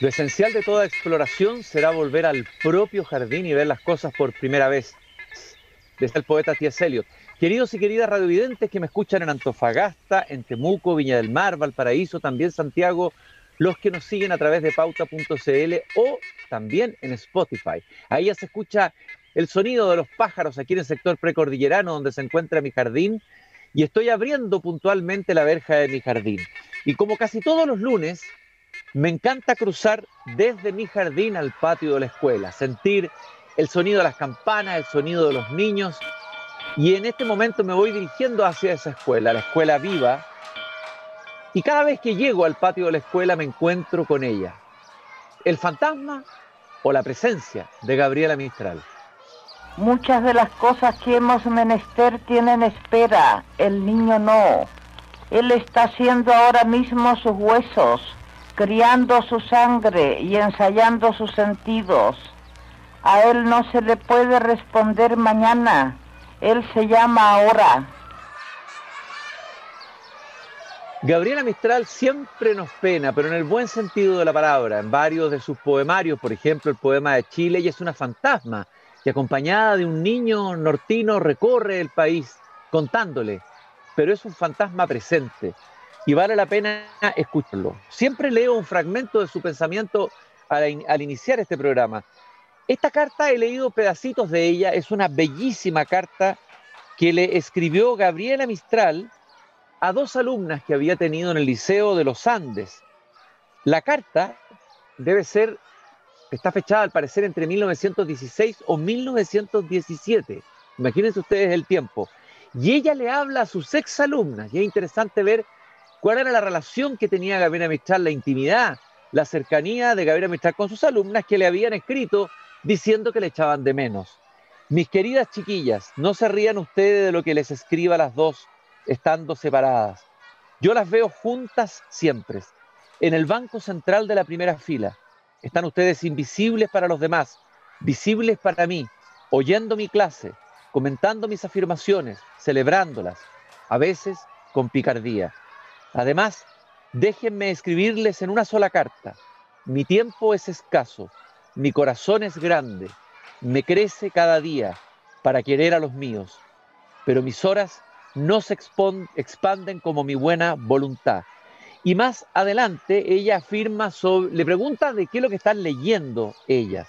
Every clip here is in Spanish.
Lo esencial de toda exploración será volver al propio jardín y ver las cosas por primera vez. Desde el poeta T.S. Eliot. Queridos y queridas radiovidentes que me escuchan en Antofagasta, en Temuco, Viña del Mar, Valparaíso, también Santiago, los que nos siguen a través de pauta.cl o también en Spotify. Ahí ya se escucha el sonido de los pájaros aquí en el sector precordillerano donde se encuentra mi jardín y estoy abriendo puntualmente la verja de mi jardín. Y como casi todos los lunes, me encanta cruzar desde mi jardín al patio de la escuela, sentir el sonido de las campanas, el sonido de los niños. Y en este momento me voy dirigiendo hacia esa escuela, la escuela viva. Y cada vez que llego al patio de la escuela me encuentro con ella. El fantasma o la presencia de Gabriela Mistral. Muchas de las cosas que hemos menester tienen espera, el niño no. Él está haciendo ahora mismo sus huesos, criando su sangre y ensayando sus sentidos. A él no se le puede responder mañana, él se llama ahora. Gabriela Mistral siempre nos pena, pero en el buen sentido de la palabra. En varios de sus poemarios, por ejemplo, el poema de Chile, ella es una fantasma que acompañada de un niño nortino recorre el país contándole, pero es un fantasma presente y vale la pena escucharlo. Siempre leo un fragmento de su pensamiento al, iniciar este programa. Esta carta he leído pedacitos de ella, es una bellísima carta que le escribió Gabriela Mistral a dos alumnas que había tenido en el Liceo de los Andes. La carta debe ser, está fechada al parecer entre 1916 o 1917. Imagínense ustedes el tiempo. Y ella le habla a sus exalumnas, y es interesante ver cuál era la relación que tenía Gabriela Mistral, la intimidad, la cercanía de Gabriela Mistral con sus alumnas que le habían escrito diciendo que le echaban de menos. Mis queridas chiquillas, no se rían ustedes de lo que les escriba las dos estando separadas. Yo las veo juntas siempre, en el banco central de la primera fila. Están ustedes invisibles para los demás, visibles para mí, oyendo mi clase, comentando mis afirmaciones, celebrándolas, a veces con picardía. Además, déjenme escribirles en una sola carta. Mi tiempo es escaso, mi corazón es grande, me crece cada día para querer a los míos, pero mis horas no se expanden como mi buena voluntad. Y más adelante ella afirma le pregunta de qué es lo que están leyendo ellas.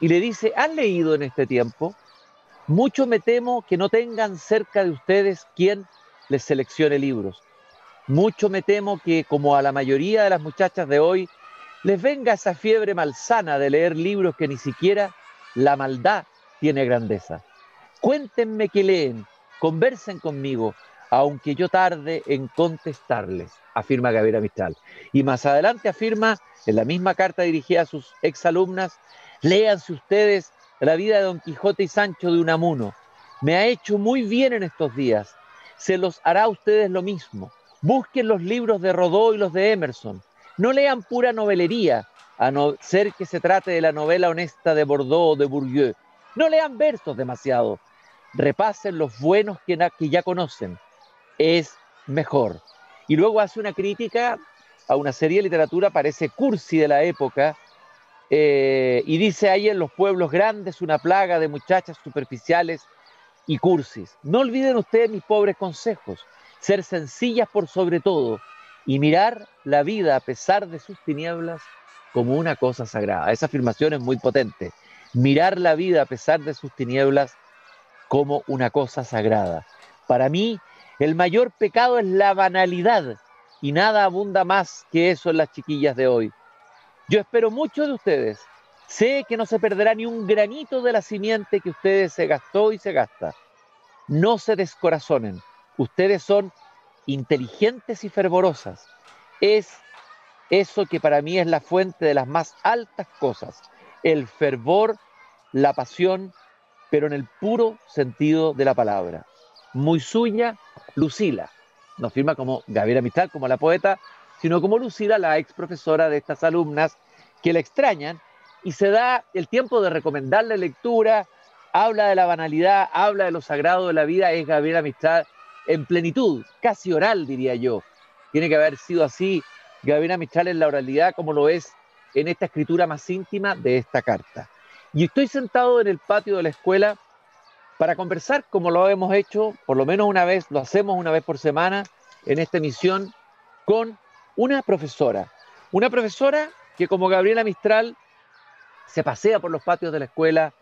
Y le dice, ¿han leído en este tiempo? Mucho me temo que no tengan cerca de ustedes quien les seleccione libros. Mucho me temo que, como a la mayoría de las muchachas de hoy, les venga esa fiebre malsana de leer libros que ni siquiera la maldad tiene grandeza. Cuéntenme qué leen, conversen conmigo, aunque yo tarde en contestarles, afirma Gabriela Mistral. Y más adelante afirma, en la misma carta dirigida a sus exalumnas, léanse ustedes la vida de Don Quijote y Sancho de Unamuno. Me ha hecho muy bien en estos días. Se los hará a ustedes lo mismo. Busquen los libros de Rodó y los de Emerson. No lean pura novelería, a no ser que se trate de la novela honesta de Bordeaux o de Bourdieu. No lean versos demasiado. Repasen los buenos que, ya conocen. Es mejor. Y luego hace una crítica a una serie de literatura, parece cursi de la época, eh, y dice ahí en los pueblos grandes una plaga de muchachas superficiales y cursis. No olviden ustedes mis pobres consejos ser sencillas por sobre todo y mirar la vida a pesar de sus tinieblas como una cosa sagrada. Esa afirmación es muy potente. Mirar la vida a pesar de sus tinieblas como una cosa sagrada. Para mí, el mayor pecado es la banalidad y nada abunda más que eso en las chiquillas de hoy. Yo espero mucho de ustedes. Sé que no se perderá ni un granito de la simiente que ustedes se gastó y se gasta. No se descorazonen. Ustedes son inteligentes y fervorosas. Es eso que para mí es la fuente de las más altas cosas. El fervor, la pasión, pero en el puro sentido de la palabra. Muy suya, Lucila. No firma como Gabriela Mistral, como la poeta, sino como Lucila, la ex profesora de estas alumnas que la extrañan y se da el tiempo de recomendarle lectura, habla de la banalidad, habla de lo sagrado de la vida, es Gabriela Mistral en plenitud, casi oral diría yo. Tiene que haber sido así Gabriela Mistral en la oralidad como lo es en esta escritura más íntima de esta carta. Y estoy sentado en el patio de la escuela para conversar como lo hemos hecho, por lo menos una vez, lo hacemos una vez por semana en esta emisión, con una profesora. Una profesora que como Gabriela Mistral se pasea por los patios de la escuela,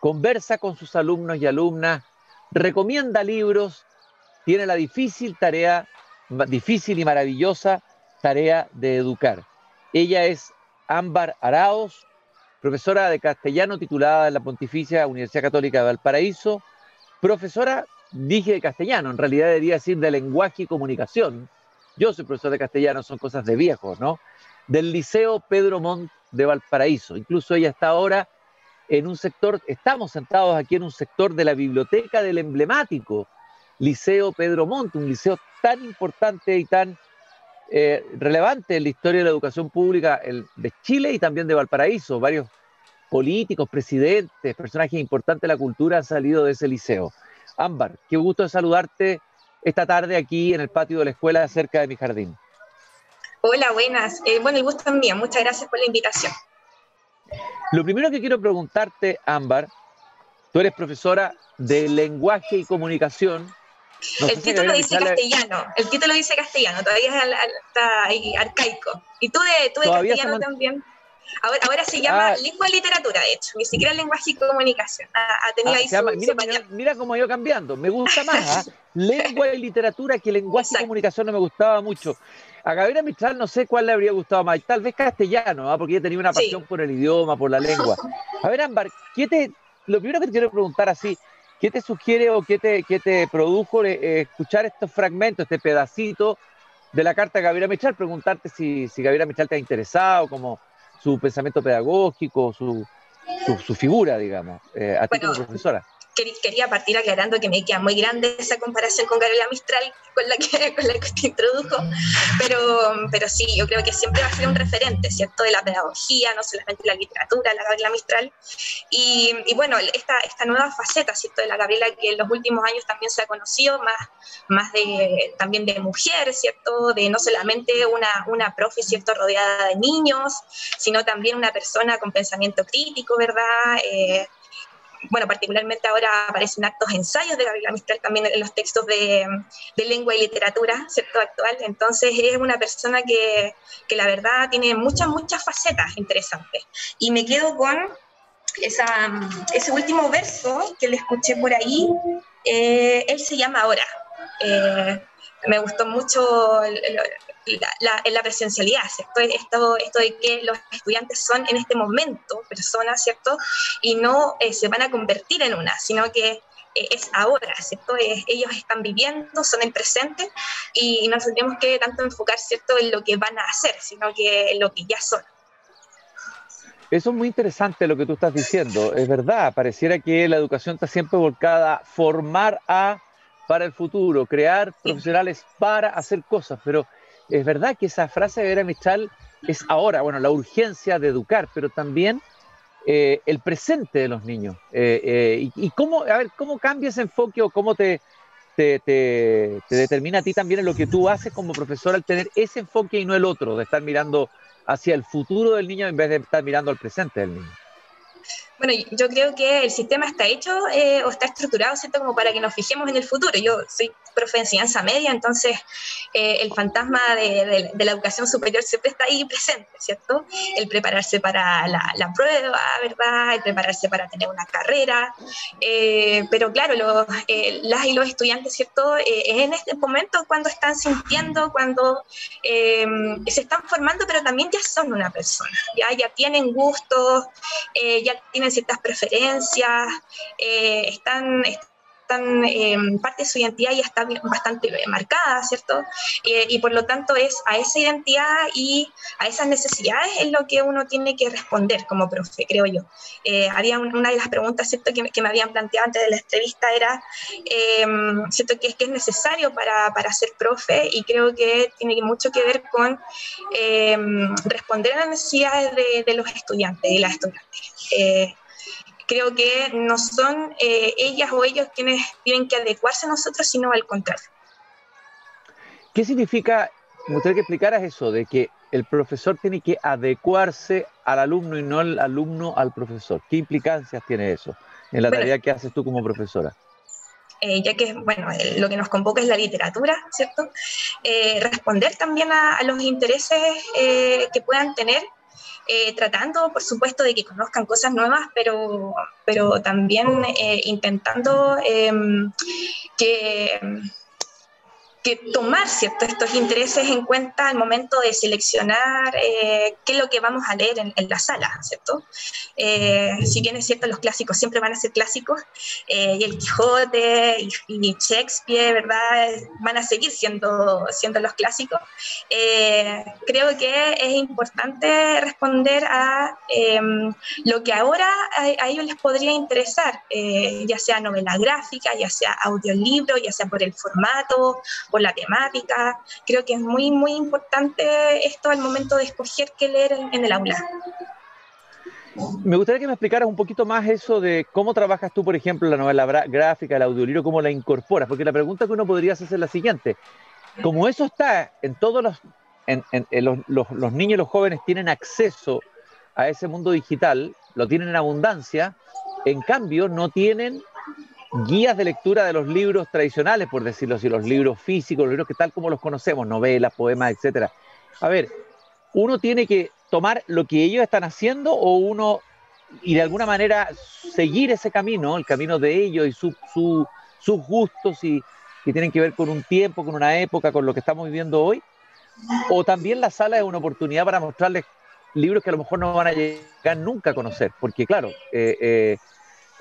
conversa con sus alumnos y alumnas, recomienda libros, tiene la difícil tarea, difícil y maravillosa tarea de educar. Ella es Ámbar Araos, profesora de castellano titulada en la Pontificia Universidad Católica de Valparaíso, profesora, dije de castellano, en realidad debería decir de lenguaje y comunicación. Yo soy profesor de castellano, son cosas de viejos, ¿no? Del Liceo Pedro Montt de Valparaíso. Incluso ella está ahora en un sector, estamos sentados aquí en un sector de la biblioteca del emblemático Liceo Pedro Montt, un liceo tan importante y tan eh, relevante en la historia de la educación pública de Chile y también de Valparaíso. Varios políticos, presidentes, personajes importantes de la cultura han salido de ese liceo. Ámbar, qué gusto saludarte esta tarde aquí en el patio de la escuela cerca de mi jardín. Hola, buenas. Eh, bueno, el gusto es mío. Muchas gracias por la invitación. Lo primero que quiero preguntarte, Ámbar, tú eres profesora de lenguaje y comunicación el título dice castellano, el título dice castellano, todavía está ahí arcaico. Y tú de, tú de castellano también. Ahora, ahora, se llama ah. lengua y literatura, de hecho, ni siquiera lenguaje y comunicación. Ha, tenido ah, ahí su, mira, mira, cómo ha ido cambiando. Me gusta más ¿ah? lengua y literatura que lenguaje y comunicación no me gustaba mucho. A Gabriela Mistral no sé cuál le habría gustado más, tal vez castellano, porque ella tenía una pasión por el idioma, por la lengua. A ver, Ámbar, ¿qué te, lo primero que te quiero preguntar así, ¿Qué te sugiere o qué te, qué te produjo eh, escuchar estos fragmentos, este pedacito de la carta de Gabriela Michal? Preguntarte si, si Gabriela Michal te ha interesado, como su pensamiento pedagógico, su, su, figura, digamos, eh, a ti como profesora quería partir aclarando que me queda muy grande esa comparación con Gabriela Mistral, con la que, con la que usted introdujo, pero, pero sí, yo creo que siempre va a ser un referente, ¿cierto?, de la pedagogía, no solamente la literatura, la Gabriela Mistral, y, y bueno, esta, esta nueva faceta, ¿cierto?, de la Gabriela que en los últimos años también se ha conocido, más, más de, también de mujer, ¿cierto?, de no solamente una, una profe, ¿cierto?, rodeada de niños, sino también una persona con pensamiento crítico, ¿verdad?, eh, bueno, particularmente ahora aparecen actos ensayos de Gabriela Mistral también en los textos de, lengua y literatura, ¿cierto? Actual. Entonces es una persona que, que, la verdad tiene muchas, muchas facetas interesantes. Y me quedo con esa, ese último verso que le escuché por ahí. Eh, él se llama Ahora. Eh, me gustó mucho la, presencialidad, ¿cierto? Esto, esto de que los estudiantes son en este momento personas, ¿cierto? Y no eh, se van a convertir en una, sino que eh, es ahora, ¿cierto? ellos están viviendo, son el presente y no tenemos que tanto enfocar, ¿cierto?, en lo que van a hacer, sino que en lo que ya son. Eso es muy interesante lo que tú estás diciendo, es verdad, pareciera que la educación está siempre volcada a formar a para el futuro, crear profesionales para hacer cosas, pero es verdad que esa frase de Vera Mistral es ahora, bueno, la urgencia de educar, pero también eh, el presente de los niños. Eh, eh, y, cómo, a ver, cómo cambia ese enfoque o cómo te, te, te, determina a ti también en lo que tú haces como profesor al tener ese enfoque y no el otro, de estar mirando hacia el futuro del niño en vez de estar mirando al presente del niño. Bueno, yo creo que el sistema está hecho eh, o está estructurado, ¿cierto? Como para que nos fijemos en el futuro. Yo soy profe de enseñanza media, entonces eh, el fantasma de, la educación superior siempre está ahí presente, ¿cierto? El prepararse para la, prueba, ¿verdad? El prepararse para tener una carrera. Eh, pero claro, los, las y los estudiantes, ¿cierto? en este momento cuando están sintiendo, cuando se están formando, pero también ya son una persona, ya, ya tienen gustos, ya tienen ciertas preferencias, eh, están, están em, parte de su identidad ya está bastante marcada, ¿cierto? Eh, y por lo tanto es a esa identidad y a esas necesidades es lo que uno tiene que responder como profe, creo yo. Eh, había una de las preguntas, ¿cierto?, que, me habían planteado antes de la entrevista era, em, ¿cierto?, que, que es necesario para, para, ser profe y creo que tiene mucho que ver con em, responder a las necesidades de, de los estudiantes y las estudiantes. Eh, creo que no son eh, ellas o ellos quienes tienen que adecuarse a nosotros, sino al contrario. ¿Qué significa, me gustaría que explicaras eso, de que el profesor tiene que adecuarse al alumno y no el alumno al profesor. ¿Qué implicancias tiene eso en la tarea que haces tú como profesora? Eh, ya que bueno, lo que nos convoca es la literatura, ¿cierto? Eh, responder también a, los intereses eh, que puedan tener, tratando, por supuesto, de que conozcan cosas nuevas, pero, pero también intentando em, que que tomar ¿cierto? estos intereses en cuenta al momento de seleccionar eh, qué es lo que vamos a leer en, la sala, ¿cierto? Eh, si bien es cierto, los clásicos siempre van a ser clásicos, eh, y el Quijote y, Shakespeare, ¿verdad? Van a seguir siendo, siendo los clásicos. creo que es importante responder a em, lo que ahora a, ellos les podría interesar, ya sea novela gráfica, ya sea audiolibro, ya sea por el formato, por la temática. Creo que es muy, muy importante esto al momento de escoger qué leer en, el aula. Me gustaría que me explicaras un poquito más eso de cómo trabajas tú, por ejemplo, la novela gráfica, el audiolibro, cómo la incorporas, porque la pregunta que uno podría hacer es la siguiente. Como eso está en todos los, en, los, los, los niños y los jóvenes tienen acceso a ese mundo digital, lo tienen en abundancia, en cambio no tienen guías de lectura de los libros tradicionales, por decirlo así, los libros físicos, los libros que tal como los conocemos, novelas, poemas, etcétera. A ver, uno tiene que tomar lo que ellos están haciendo o uno y de alguna manera seguir ese camino, el camino de ellos y sus gustos y que tienen que ver con un tiempo, con una época, con lo que estamos viviendo hoy. O también la sala es una oportunidad para mostrarles libros que a lo mejor no van a llegar nunca a conocer, porque claro, eh, eh,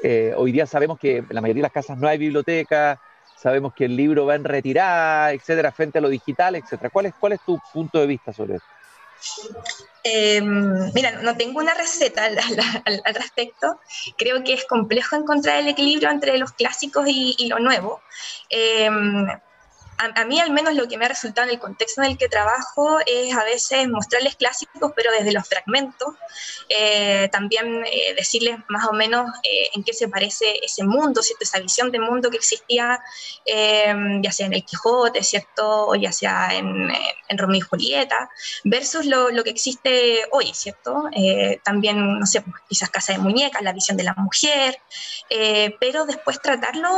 eh, hoy día sabemos que en la mayoría de las casas no hay biblioteca, sabemos que el libro va en retirada, etcétera, frente a lo digital, etcétera. ¿Cuál es, cuál es tu punto de vista sobre eso? Em, mira, no tengo una receta al, respecto. Creo que es complejo encontrar el equilibrio entre los clásicos y, lo nuevo. Em, a, mí al menos lo que me ha resultado en el contexto en el que trabajo es a veces mostrarles clásicos, pero desde los fragmentos, eh, también eh, decirles más o menos eh, en qué se parece ese mundo, ¿cierto? esa visión de mundo que existía, ya sea en el Quijote, ¿cierto? o ya sea en, en Romeo y Julieta, versus lo, lo que existe hoy, ¿cierto? también, no sé, pues, quizás Casa de Muñecas, la visión de la mujer, pero después tratarlo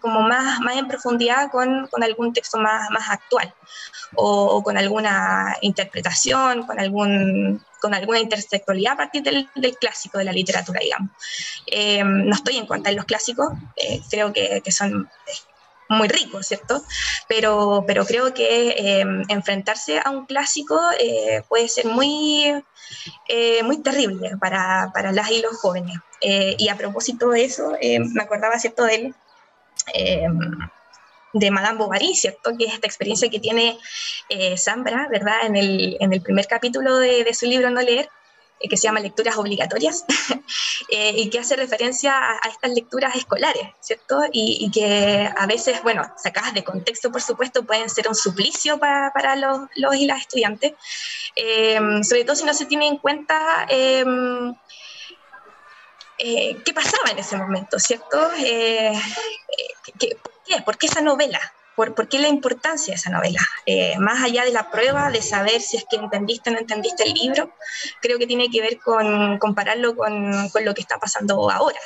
como más, más en profundidad con, con algún texto más, más actual o, con alguna interpretación, con, algún, con alguna intersectualidad a partir del, del clásico de la literatura, digamos. Eh, no estoy en contra de los clásicos, eh, creo que, que son muy ricos, ¿cierto? Pero, pero creo que eh, enfrentarse a un clásico puede ser muy, muy terrible para, para, las y los jóvenes. y a propósito de eso, me acordaba, ¿cierto?, de él de Madame Bovary, ¿cierto? Que es esta experiencia que tiene eh, Zambra, ¿verdad? En el, en el primer capítulo de, su libro No leer, eh, que se llama Lecturas Obligatorias, eh, y que hace referencia a, estas lecturas escolares, ¿cierto? Y, que a veces, bueno, sacadas de contexto, por supuesto, pueden ser un suplicio para, para los, los, y las estudiantes, sobre todo si no se tiene en cuenta... qué pasaba en ese momento, ¿cierto? que, qué? ¿Por qué esa novela? ¿Por, qué la importancia de esa novela? Eh, más allá de la prueba de saber si es que entendiste o no entendiste el libro, creo que tiene que ver con compararlo con, lo que está pasando ahora.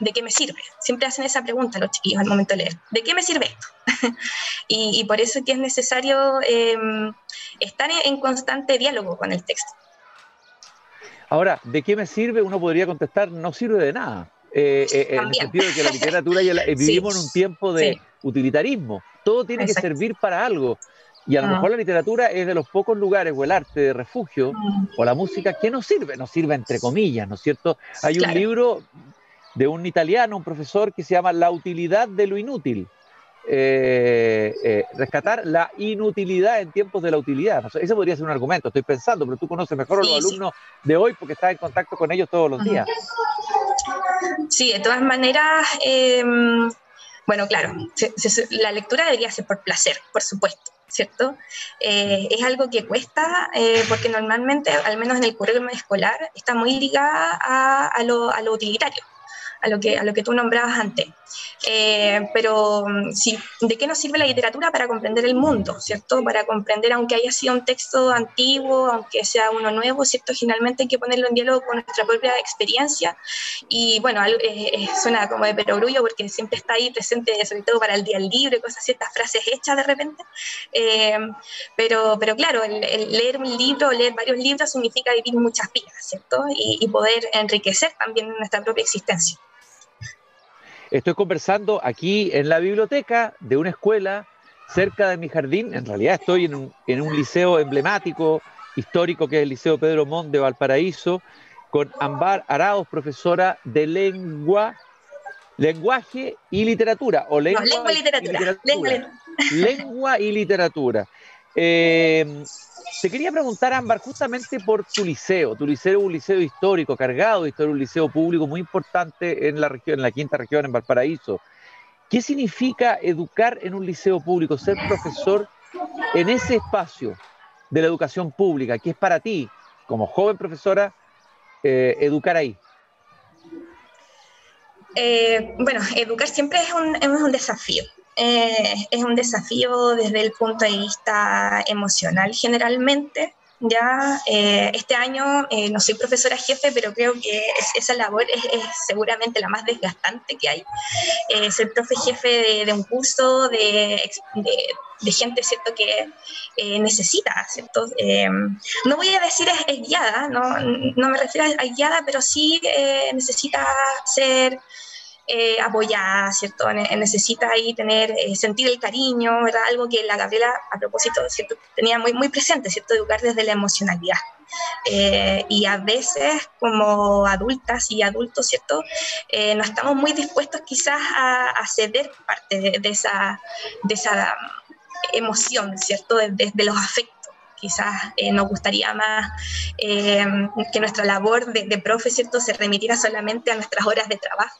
¿De qué me sirve? Siempre hacen esa pregunta los chiquillos al momento de leer. ¿De qué me sirve esto? y, por eso es que es necesario em, estar en constante diálogo con el texto. Ahora, ¿de qué me sirve? Uno podría contestar, no sirve de nada. Eh, eh, en el sentido de que la literatura ya eh, vivimos en un tiempo de utilitarismo. Todo tiene que servir para algo. Y a lo ah. mejor la literatura es de los pocos lugares, o el arte de refugio, ah. o la música, que nos sirve, nos sirve entre comillas, ¿no es cierto? Hay un libro de un italiano, un profesor, que se llama La utilidad de lo inútil. Eh, eh, rescatar la inutilidad en tiempos de la utilidad. ese podría ser un argumento, estoy pensando, pero tú conoces mejor a los alumnos de hoy porque estás en contacto con ellos todos los días. Sí, de todas maneras, em, bueno, claro, la lectura debería ser por placer, por supuesto. ¿Cierto? Eh, es algo que cuesta porque normalmente, al menos en el currículum escolar, está muy ligada a, lo, a lo utilitario a lo que, a lo que tú nombrabas antes. Eh, pero mm, sí, ¿de qué nos sirve la literatura para comprender el mundo, ¿cierto? Para comprender, aunque haya sido un texto antiguo, aunque sea uno nuevo, ¿cierto? Finalmente hay que ponerlo en diálogo con nuestra propia experiencia. Y bueno, eh, eh, suena como de perogrullo porque siempre está ahí presente, sobre todo para el día libre, cosas ciertas frases hechas de repente. pero, pero claro, el, leer un libro, leer varios libros significa vivir muchas vidas, ¿cierto? Y, y poder enriquecer también nuestra propia existencia. Estoy conversando aquí en la biblioteca de una escuela cerca de mi jardín. En realidad estoy en un, liceo emblemático, histórico, que es el Liceo Pedro Montt de Valparaíso, con Ambar Arauz, profesora de lengua, lenguaje y literatura. O lengua, y literatura. Lengua, y literatura. Eh, te quería preguntar, Ámbar, justamente por tu liceo. Tu liceo es un liceo histórico, cargado de historia, un liceo público muy importante en la región, en la quinta región, en Valparaíso. ¿Qué significa educar en un liceo público, ser profesor en ese espacio de la educación pública? ¿Qué es para ti, como joven profesora, eh, educar ahí? Eh, bueno, educar siempre es un desafío. Eh, es un desafío desde el punto de vista emocional generalmente. Ya eh, este año eh, no soy profesora jefe, pero creo que esa labor es, seguramente la más desgastante que hay. ser profe jefe de, un curso de, de, gente cierto que necesita, ¿cierto? no voy a decir es, guiada, no, no, me refiero a guiada, pero sí necesita ser eh, apoyada, ¿cierto? necesita ahí tener, eh, sentir el cariño, ¿verdad? Algo que la Gabriela, a propósito, ¿cierto? Tenía muy, muy presente, ¿cierto? Educar desde la emocionalidad. Eh, y a veces como adultas y adultos, ¿cierto? no estamos muy dispuestos quizás a, ceder parte de, esa, de esa emoción, ¿cierto? Desde los afectos quizás nos gustaría más que nuestra labor de, de, profe, ¿cierto?, se remitiera solamente a nuestras horas de trabajo,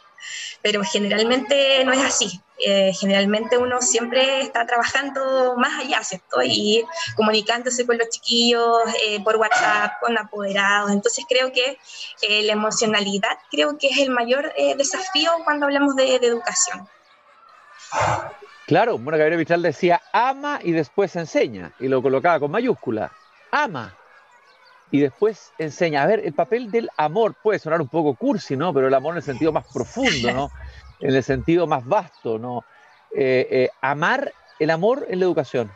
pero generalmente no es así. Eh, generalmente uno siempre está trabajando más allá, ¿cierto? Y comunicándose con los chiquillos eh, por WhatsApp, con apoderados. Entonces creo que eh, la emocionalidad creo que es el mayor desafío cuando hablamos de, educación. Claro, bueno, Gabriel Vitral decía ama y después enseña, y lo colocaba con mayúscula. Ama y después enseña. A ver, el papel del amor puede sonar un poco cursi, ¿no? Pero el amor en el sentido más profundo, ¿no? En el sentido más vasto, ¿no? Eh, eh, amar el amor en la educación.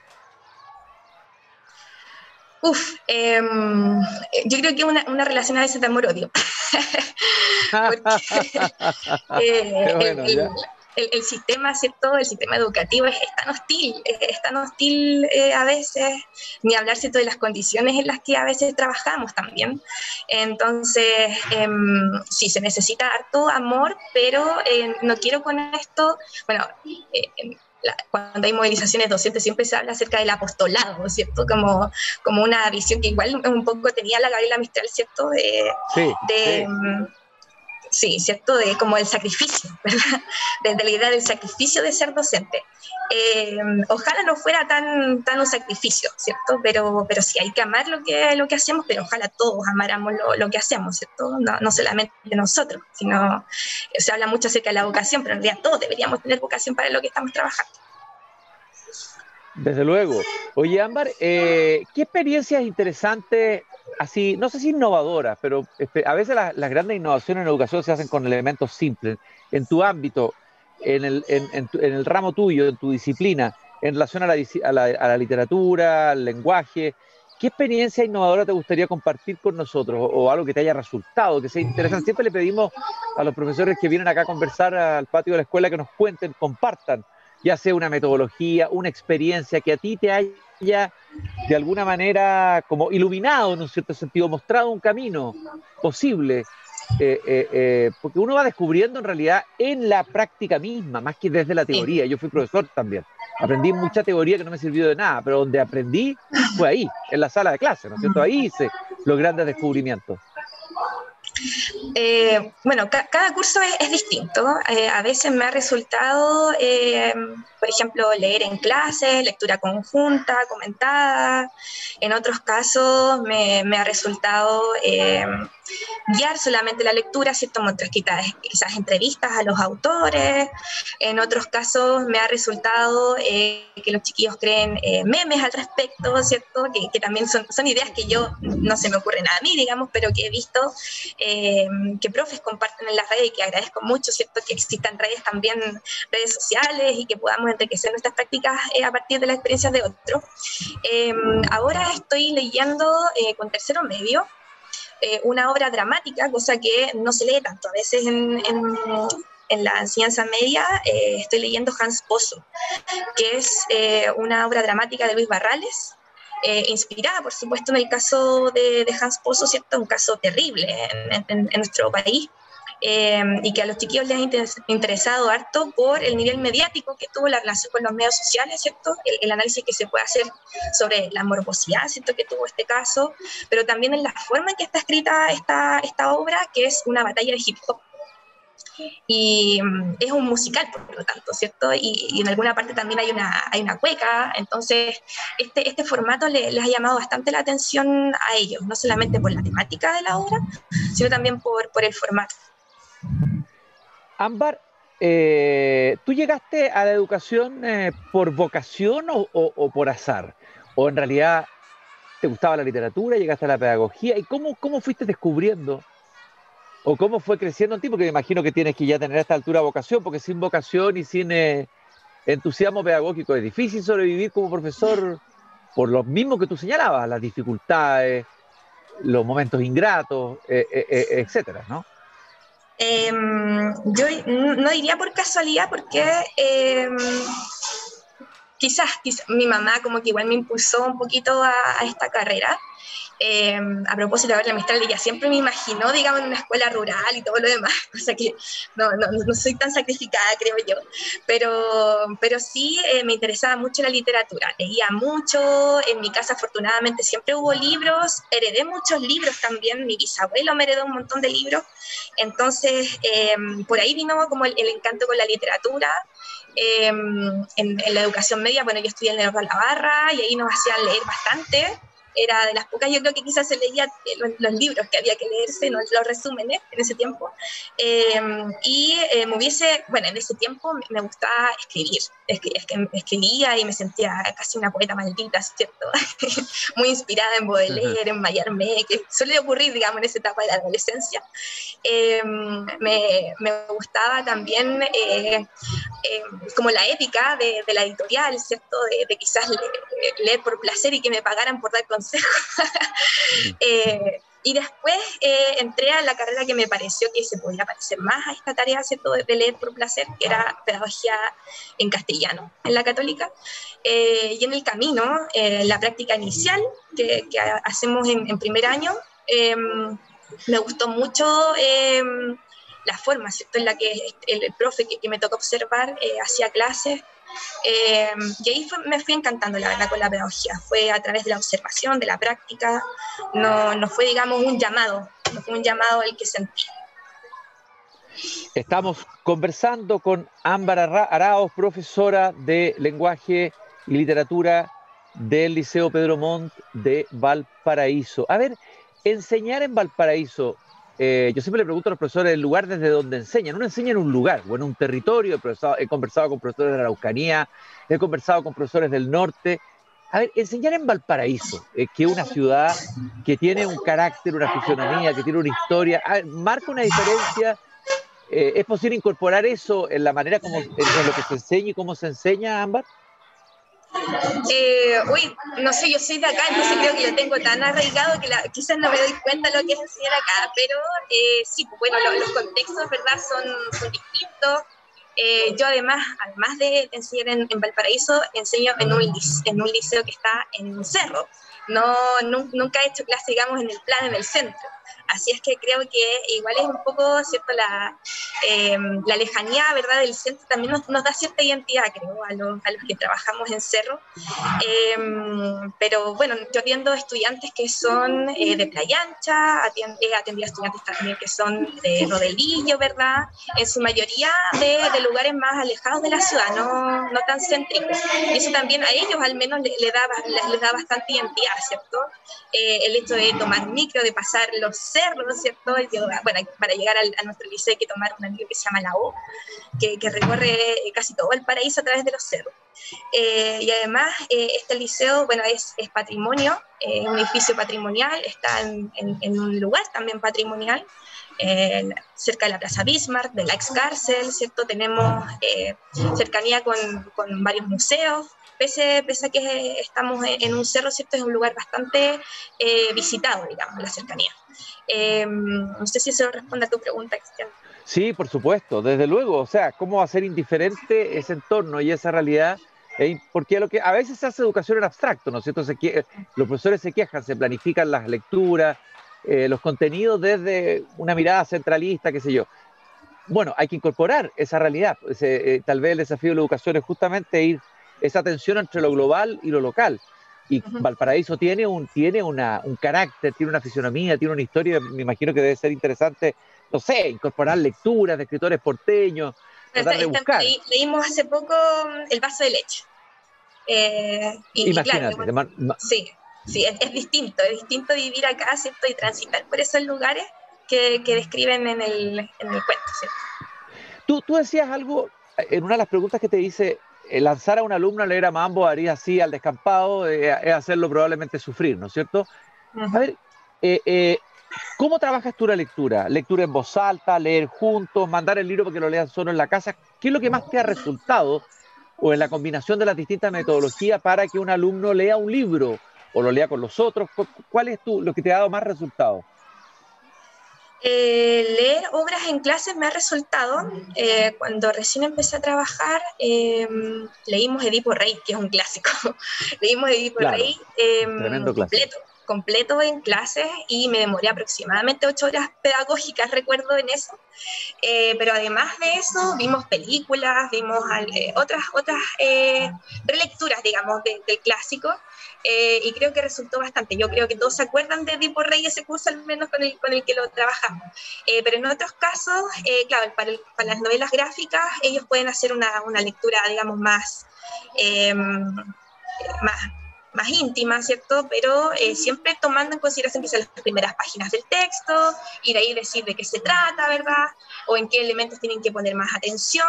Uf, em, yo creo que una, una relación a veces de amor-odio. eh, el, sistema, ¿cierto? El sistema educativo es, tan hostil, es, tan hostil eh, a veces, ni hablar, ¿cierto? De las condiciones en las que a veces trabajamos también. Entonces, em, sí, se necesita harto amor, pero eh, no quiero con esto, bueno, eh, em, cuando hay movilizaciones docentes siempre se habla acerca del apostolado, ¿cierto? Como, como una visión que igual un poco tenía la Gabriela Mistral, ¿cierto? De, sí, em, sí, ¿cierto? De como el sacrificio, ¿verdad? De, la idea del sacrificio de ser docente. Eh, ojalá no fuera tan, tan un sacrificio, ¿cierto? Pero, pero sí hay que amar lo que, lo que hacemos, pero ojalá todos amáramos lo, lo que hacemos, ¿cierto? No, no, solamente nosotros, sino se habla mucho acerca de la vocación, pero en realidad todos deberíamos tener vocación para lo que estamos trabajando. Desde luego. Oye, Ámbar, eh, ¿qué experiencias interesantes así, no sé si innovadoras, pero este, a veces las grandes innovaciones en educación se hacen con elementos simples. En tu ámbito, en el, ramo tuyo, en tu disciplina, en relación a la, literatura, al lenguaje, ¿Qué experiencia innovadora te gustaría compartir con nosotros o, algo que te haya resultado, que sea interesante? Siempre le pedimos a los profesores que vienen acá a conversar al patio de la escuela que nos cuenten, compartan, ya sea una metodología, una experiencia que a ti te haya de alguna manera como iluminado en un cierto sentido, mostrado un camino posible, eh, eh, eh, porque uno va descubriendo en realidad en la práctica misma, más que desde la teoría. Yo fui profesor también. Aprendí mucha teoría que no me sirvió de nada, pero donde aprendí fue ahí, en la sala de clase, ¿no es cierto? Ahí hice los grandes descubrimientos. Eh, bueno, cada curso es, distinto. Eh, a veces me ha resultado, eh, por ejemplo, leer en clases, lectura conjunta, comentada. En otros casos me ha resultado guiar solamente la lectura, ¿cierto? Muestras quizás entrevistas a los autores. En otros casos me ha resultado que los chiquillos creen memes al respecto, ¿cierto? Que, que, también son, son ideas que yo no se me ocurren a mí, digamos, pero que he visto eh, que profes comparten en las redes y que agradezco mucho, ¿cierto? Que existan redes también, redes sociales y que podamos enriquecer nuestras prácticas eh, a partir de las experiencias de otros. Eh, ahora estoy leyendo con tercero medio una obra dramática, cosa que no se lee tanto a veces en, la enseñanza media estoy leyendo Hans Pozo, que es una obra dramática de Luis Barrales, eh, inspirada, por supuesto, en el caso de, Hans Pozo, ¿cierto? Un caso terrible en, nuestro país. Eh, y que a los chiquillos les ha interesado harto por el nivel mediático que tuvo la relación con los medios sociales, ¿cierto? El, análisis que se puede hacer sobre la morbosidad, ¿cierto? Que tuvo este caso, pero también en la forma en que está escrita esta, esta obra, que es una batalla de hip hop y mm, es un musical, por lo tanto, ¿cierto? Y, en alguna parte también hay una, hay una cueca, entonces este, este formato les ha llamado bastante la atención a ellos, no solamente por la temática de la obra, sino también por, por el formato. Ámbar, eh, ¿tú llegaste a la educación eh, por vocación o, por azar? ¿O en realidad te gustaba la literatura, llegaste a la pedagogía? ¿Y cómo, cómo fuiste descubriendo o cómo fue creciendo en ti, porque me imagino que tienes que ya tener a esta altura vocación, porque sin vocación y sin eh, entusiasmo pedagógico es difícil sobrevivir como profesor por lo mismo que tú señalabas, las dificultades, los momentos ingratos, etcétera, ¿no? Em, yo no diría por casualidad, porque em, quizás, mi mamá como que igual me impulsó un poquito a esta carrera. Eh, a propósito de la Mistral, ella siempre me imaginó, digamos, en una escuela rural y todo lo demás, o sea que no, no, no soy tan sacrificada, creo yo, pero, pero sí eh, me interesaba mucho la literatura, leía mucho, en mi casa afortunadamente siempre hubo libros, heredé muchos libros también, mi bisabuelo me heredó un montón de libros, entonces eh, por ahí vino como el, encanto con la literatura, en, en, la educación media, bueno, yo estudié en el la Barra y ahí nos hacían leer bastante era de las pocas, yo creo que quizás se leía eh, los, libros que había que leerse, ¿no? los resúmenes en ese tiempo. Eh, y eh, me hubiese, bueno, en ese tiempo me gustaba escribir, es que, es que escribía y me sentía casi una poeta maldita, ¿cierto? Muy inspirada en Baudelaire, en Mallarmé, que suele ocurrir, digamos, en esa etapa de la adolescencia. me, me, gustaba también como la ética de, de, la editorial, ¿cierto? De, quizás leer, por placer y que me pagaran por dar consejos Eh, y después eh, entré a la carrera que me pareció que se podía parecer más a esta tarea ¿cierto? de leer por placer, que era pedagogía en castellano en la católica. Eh, y en el camino, la práctica inicial que, hacemos en, primer año, em, me gustó mucho em, la forma ¿cierto? en la que el, profe que, me tocó observar hacía clases eh, y ahí me fui encantando, la verdad, con la pedagogía. Fue a través de la observación, de la práctica, no, no fue, digamos, un llamado, no fue un llamado el que sentí. Estamos conversando con Ámbar Araos, profesora de lenguaje y literatura del Liceo Pedro Montt de Valparaíso. A ver, enseñar en Valparaíso, eh, yo siempre le pregunto a los profesores el lugar desde donde enseñan. Uno enseña en un lugar o en un territorio. He, conversado con profesores de la Araucanía, he conversado con profesores del norte. A ver, enseñar en Valparaíso, eh, que es una ciudad que tiene un carácter, una fisonomía, que tiene una historia, marca una diferencia. Eh, ¿Es posible incorporar eso en la manera como en, lo que se enseña y cómo se enseña, Ámbar? Eh, uy, no sé, yo soy de acá, entonces creo que lo tengo tan arraigado que quizás no me doy cuenta lo que es enseñar acá, pero eh, sí, pues bueno, los contextos, ¿verdad?, son, distintos. Eh, yo además, además de enseñar en, Valparaíso, enseño en un, en un liceo que está en un cerro. No, nunca he hecho clase, digamos, en el plan, en el centro. Así es que creo que igual es un poco, ¿cierto? La, em, la lejanía, ¿verdad? Del centro también nos, nos, da cierta identidad, creo, a los, a los que trabajamos en Cerro. Em, pero bueno, yo atiendo estudiantes que son eh, de Playa Ancha, he atendido estudiantes también que son de Rodelillo, ¿verdad? En su mayoría de, de lugares más alejados de la ciudad, no, no tan céntricos. Y eso también a ellos al menos les, le da, les, da bastante identidad, ¿cierto? Eh, el hecho de tomar micro, de pasar los cerros, ¿cierto? bueno, para llegar al, a nuestro liceo hay que tomar un micro que se llama la O, que, que recorre casi todo el paraíso a través de los cerros. Eh, y además, eh, este liceo, bueno, es, es patrimonio, es un edificio patrimonial, está en, en, en, un lugar también patrimonial, eh, cerca de la Plaza Bismarck, de la ex cárcel, ¿cierto? Tenemos cercanía con, con, varios museos, pese, pese, a que estamos en, un cerro, ¿cierto? Es un lugar bastante visitado, digamos, la cercanía. No sé si eso responde a tu pregunta, Cristian. Sí, por supuesto, desde luego. O sea, ¿cómo ser indiferente ese entorno y esa realidad? porque lo que a veces se hace educación en abstracto, ¿no es cierto? los profesores se quejan, se planifican las lecturas, eh, los contenidos desde una mirada centralista, qué sé yo. Bueno, hay que incorporar esa realidad. Eh, tal vez el desafío de la educación es justamente ir esa tensión entre lo global y lo local. Y Valparaíso tiene, un, tiene una, un carácter, tiene una fisionomía, tiene una historia, me imagino que debe ser interesante no sé, incorporar lecturas de escritores porteños, tratar de buscar. leímos hace poco mm, El vaso de leche. Eh, y, Imagínate. sí, sí es, distinto, es distinto vivir acá, ¿cierto? Y transitar por esos lugares que, que describen en el, en el cuento, ¿cierto? Tú, tú decías algo en una de las preguntas que te hice, eh, lanzar a un alumno a leer a Mambo haría así al descampado, eh, es hacerlo probablemente sufrir, ¿no es cierto? A ver, eh, ¿Cómo trabajas tú la lectura? ¿Lectura en voz alta, leer juntos, mandar el libro para que lo lean solo en la casa? ¿Qué es lo que más te ha resultado o en la combinación de las distintas metodologías para que un alumno lea un libro o lo lea con los otros? ¿Cuál es tú, lo que te ha dado más resultado? Eh, leer obras en clases me ha resultado. Eh, cuando recién empecé a trabajar, em, leímos Edipo Rey, que es un clásico. leímos Edipo Rey em, completo completo en clases y me demoré aproximadamente ocho horas pedagógicas, recuerdo en eso. Eh, pero además de eso, vimos películas, vimos otras, otras relecturas, digamos, del clásico. Y creo que resultó bastante. Yo creo que todos se acuerdan de Edipo Rey, ese curso al menos con el, con el que lo trabajamos. pero en otros casos, claro, para, las novelas gráficas, ellos pueden hacer una, una lectura, digamos, más más íntima, ¿cierto? Pero eh, siempre tomando en consideración son las primeras páginas del texto y de ahí decir de qué se trata, ¿verdad? O en qué elementos tienen que poner más atención.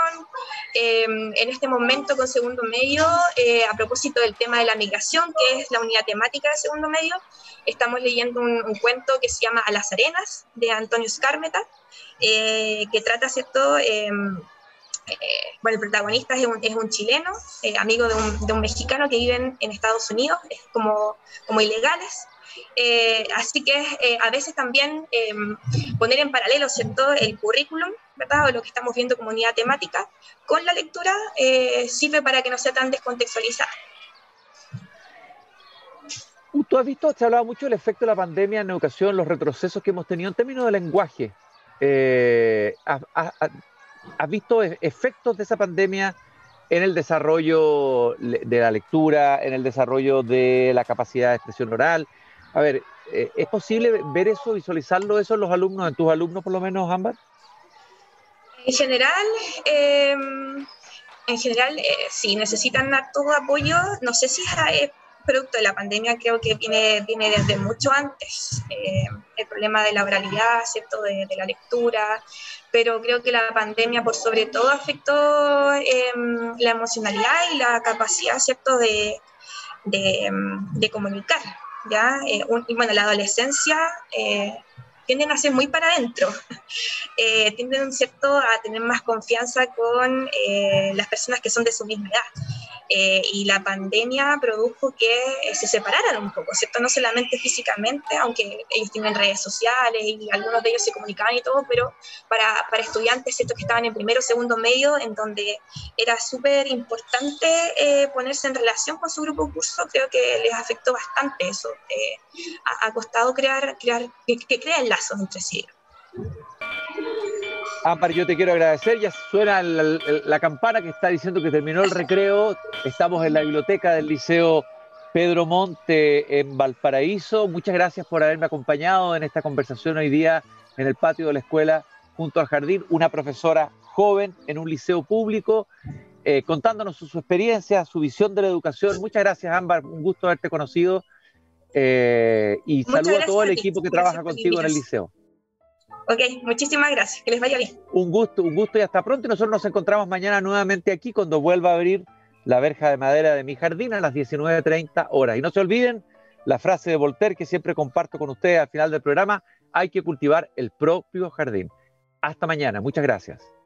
Em, en este momento con segundo medio, eh, a propósito del tema de la migración, que es la unidad temática de segundo medio, estamos leyendo un, un cuento que se llama A las arenas, de Antonio Scarmeta, eh, que trata, ¿cierto? Eh, bueno, el protagonista es un, chileno, eh, amigo de un, de un, mexicano que viven en Estados Unidos, es como, como ilegales. Eh, así que a veces también em, poner en paralelo ¿cierto? el currículum, ¿verdad? o lo que estamos viendo como unidad temática, con la lectura sirve para que no sea tan descontextualizada. Tú has visto, se ha hablado mucho del efecto de la pandemia en educación, los retrocesos que hemos tenido en términos de lenguaje. Eh, ¿Has visto e-, efectos de esa pandemia en el desarrollo de la lectura, en el desarrollo de la capacidad de expresión oral? A ver, eh, ¿es posible ver eso, visualizarlo eso en los alumnos, en tus alumnos por lo menos, Ámbar? En general, eh, en general, eh, sí, necesitan todo apoyo. No sé si es producto de la pandemia, creo que viene, viene desde mucho antes. Eh, el problema de la oralidad, ¿cierto? De, de, la lectura, pero creo que la pandemia por sobre todo afectó eh, la emocionalidad y la capacidad, ¿cierto?, de, de, de comunicar, ¿ya? Eh, un, y bueno, la adolescencia eh, tienden a ser muy para adentro, eh, tienden, ¿cierto?, a tener más confianza con las personas que son de su misma edad. Eh, y la pandemia produjo que eh, se separaran un poco, ¿cierto? No solamente físicamente, aunque ellos tienen redes sociales y algunos de ellos se comunicaban y todo, pero para, para estudiantes, ¿cierto? Que estaban en primero segundo medio, en donde era súper importante eh, ponerse en relación con su grupo de curso, creo que les afectó bastante eso. ha, costado crear, crear que, que creen lazos entre sí. Ampar, yo te quiero agradecer. Ya suena la, campana que está diciendo que terminó el recreo. Estamos en la biblioteca del Liceo Pedro Monte en Valparaíso. Muchas gracias por haberme acompañado en esta conversación hoy día en el patio de la escuela junto al jardín. Una profesora joven en un liceo público eh, contándonos su, experiencia, su visión de la educación. Muchas gracias, Ámbar. Un gusto haberte conocido. Eh, y saludo a todo el equipo que trabaja contigo en el liceo. Ok, muchísimas gracias. Que les vaya bien. Un gusto, un gusto y hasta pronto. Y nosotros nos encontramos mañana nuevamente aquí cuando vuelva a abrir la verja de madera de mi jardín a las 19.30 horas. Y no se olviden la frase de Voltaire que siempre comparto con ustedes al final del programa, hay que cultivar el propio jardín. Hasta mañana, muchas gracias.